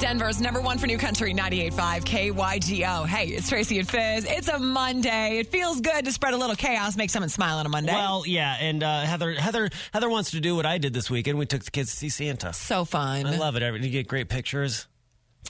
Denver's number one for new country, 98.5 KYGO. Hey, it's Tracy and Fizz. It's a Monday. It feels good to spread a little chaos, make someone smile on a Monday. Well, yeah, and uh, Heather, Heather, Heather wants to do what I did this weekend. We took the kids to see Santa. so fun. I love it. You get great pictures.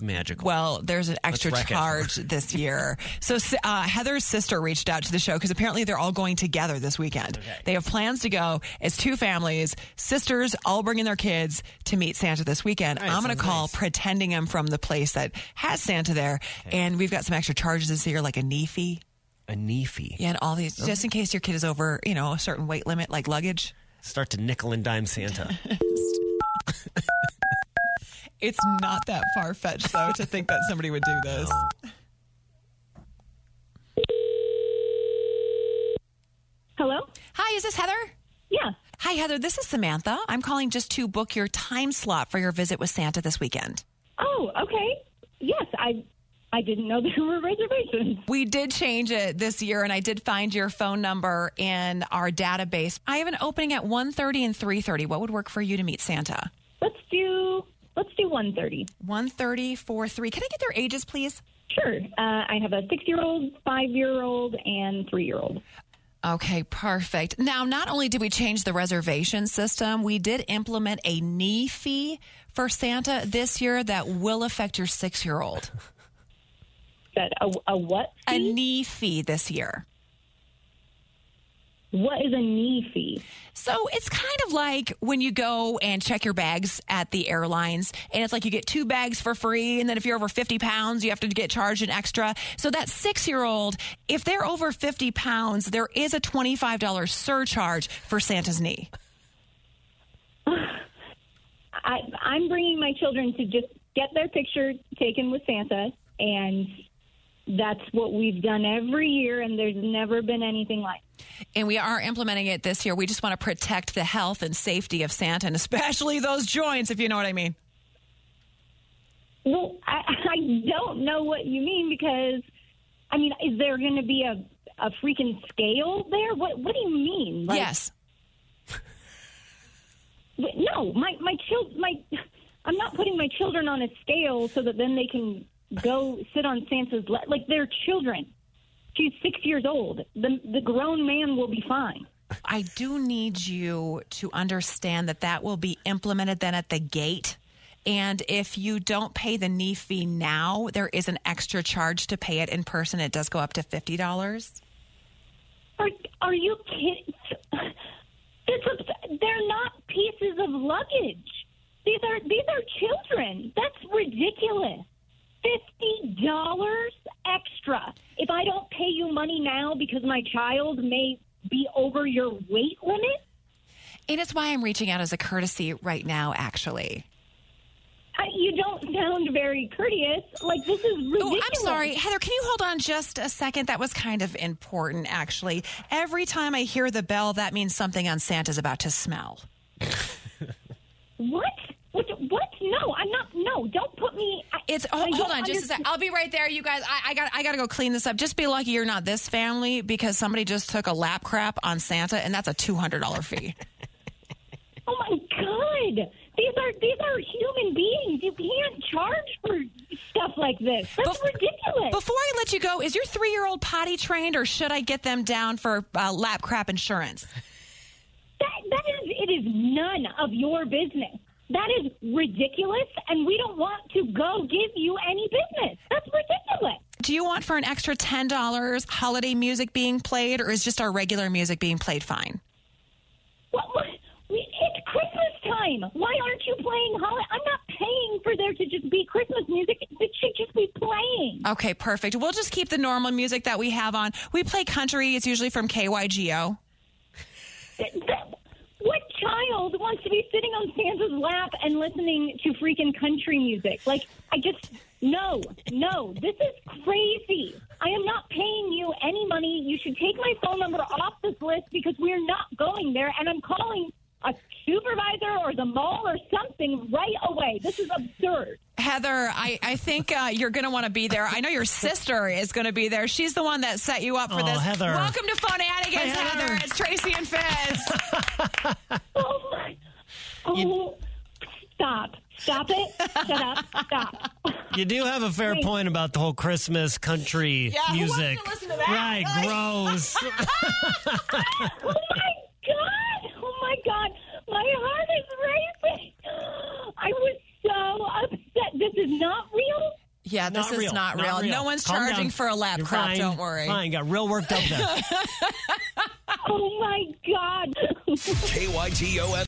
Magical. Well, there's an extra charge this year. So uh, Heather's sister reached out to the show because apparently they're all going together this weekend. They have plans to go as two families, sisters, all bringing their kids to meet Santa this weekend. Nice, I'm going to call nice. pretending I'm from the place that has Santa there, and we've got some extra charges this year, like a knee fee. a knee fee. Yeah, and all these, just in case your kid is over, you know, a certain weight limit, like luggage. Start to nickel and dime Santa. It's not that far fetched, though, to think that somebody would do this. Hello? Hi, is this Heather? Yeah. Hi, Heather. This is Samantha. I'm calling just to book your time slot for your visit with Santa this weekend. Oh, okay. Yes, I I didn't know there were reservations. We did change it this year, and I did find your phone number in our database. I have an opening at 1.30 and 3.30. What would work for you to meet Santa? Do let's do 1:30. 1.30, 4.3. Can I get their ages, please? Sure. Uh, I have a 6-year-old, 5-year-old, and 3-year-old. Okay, perfect. Now, not only did we change the reservation system, we did implement a knee fee for Santa this year that will affect your six-year-old. That a, a what? A knee fee this year. What is a knee fee? So it's kind of like when you go and check your bags at the airlines, and it's like you get two bags for free, and then if you're over 50 pounds, you have to get charged an extra. So that six year old, if they're over 50 pounds, there is a $25 surcharge for Santa's knee. I I'm bringing my children to just get their picture taken with Santa and that's what we've done every year and there's never been anything like And we are implementing it this year. We just want to protect the health and safety of Santa, and especially those joints, if you know what I mean. Well, I, I don't know what you mean because, I mean, is there going to be a, a freaking scale there? What What do you mean? Like, yes. No, my my child my I'm not putting my children on a scale so that then they can go sit on Santa's le- like they're children. She's six years old. The the grown man will be fine. I do need you to understand that that will be implemented then at the gate. And if you don't pay the knee fee now, there is an extra charge to pay it in person. It does go up to $50. Are Are you kidding? They're not pieces of luggage. These are these are children. That's ridiculous. Extra. If I don't pay you money now because my child may be over your weight limit, And it's why I'm reaching out as a courtesy right now, actually. I, you don't sound very courteous. Like this is ridiculous. Oh, I'm sorry. Heather, can you hold on just a second? That was kind of important, actually. Every time I hear the bell, that means something on Santa's about to smell. What? What? What? No, I'm not. No, don't put me. It's I hold, on just a sec. I'll be right there, you guys. I, I got I got to go clean this up. Just be lucky you're not this family because somebody just took a lap crap on Santa, and that's a two hundred dollar fee. Oh my god! These are these are human beings. You can't charge for stuff like this. That's Bef- ridiculous. Before I let you go, is your three year old potty trained, or should I get them down for uh, lap crap insurance? that that is it is none of your business. That is ridiculous, and we don't want to go give you any business. That's ridiculous. Do you want for an extra ten dollars holiday music being played, or is just our regular music being played fine? What, what? We, it's Christmas time. Why aren't you playing holiday? I'm not paying for there to just be Christmas music. It should just be playing. Okay, perfect. We'll just keep the normal music that we have on. We play country. It's usually from KYGO. Th- th- What child wants to be sitting on Santa's lap and listening to freaking country music? Like, I just, no, no, this is crazy. I am not paying you any money. You should take my phone number off this list because we're not going there, and I'm calling a supervisor or the mall or something right away. This is absurd. Heather, I, I think uh, you're going to want to be there. I know your sister is going to be there. She's the one that set you up for Oh, this. Heather. Welcome to Phonanigans, Hey, Heather. Heather. It's Tracy and Fizz. Oh my! Oh, stop! Stop it. Shut up. Stop. You do have a fair Wait. point about the whole Christmas country Yeah, who wants to music. listen to that? Right, Like- gross. Oh my god! Oh my god! My heart is racing. I was so upset. This is not real. Yeah, this Not is real, not, real. No one's Calm charging down. for a lap You're crop. Don't worry. Fine, got real worked up there. Oh my god! KYGO